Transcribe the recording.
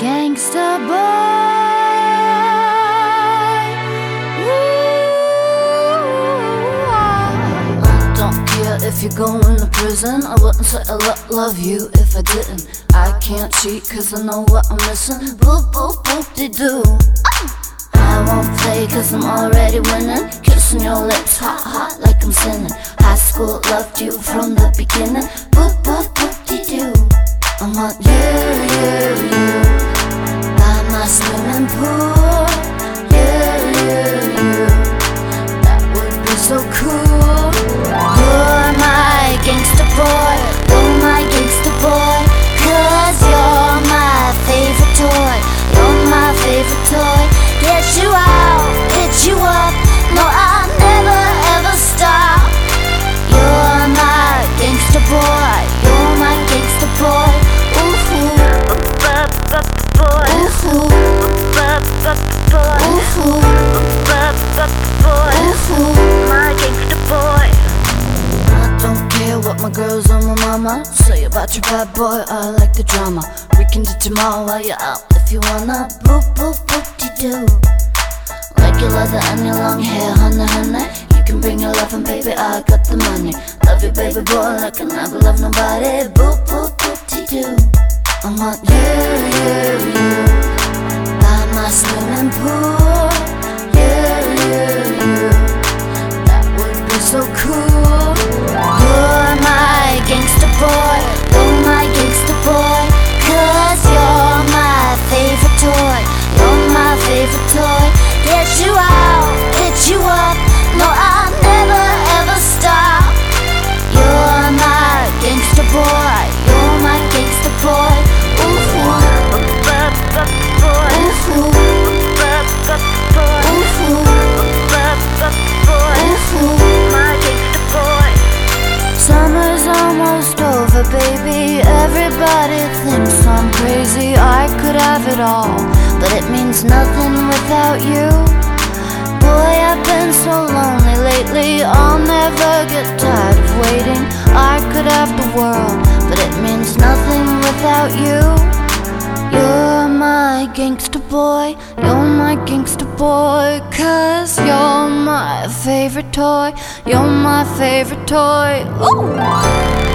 gangsta boy. Ooh, I don't care if you're going to prison. I wouldn't say I lo- love you if I didn't. I can't cheat cause I know what I'm missing. Boop, boop, boop, de doo. I won't play cause I'm already winning. Kissing your lips hot, hot like I'm sinning. High school loved you from the beginning. Boop, boop, boop, de doo. I want you, you, you. You're my gangster boy. Mama say about your bad boy. I like the drama. We can do tomorrow while you're out if you wanna. Boop boop boop de doo. Like your leather and your long hair, honey honey. You can bring your loving, baby. I got the money. Love you, baby boy, like I never love nobody. Boop boop boop de doo. I want you, you, you. By my swimming pool. You, you, you. That would be so cool. Gangster it all, but it means nothing without you. Boy, I've been so lonely lately. I'll never get tired of waiting. I could have the world, but it means nothing without you. You're my gangster boy, you're my gangster boy, cause you're my favorite toy, you're my favorite toy. Ooh!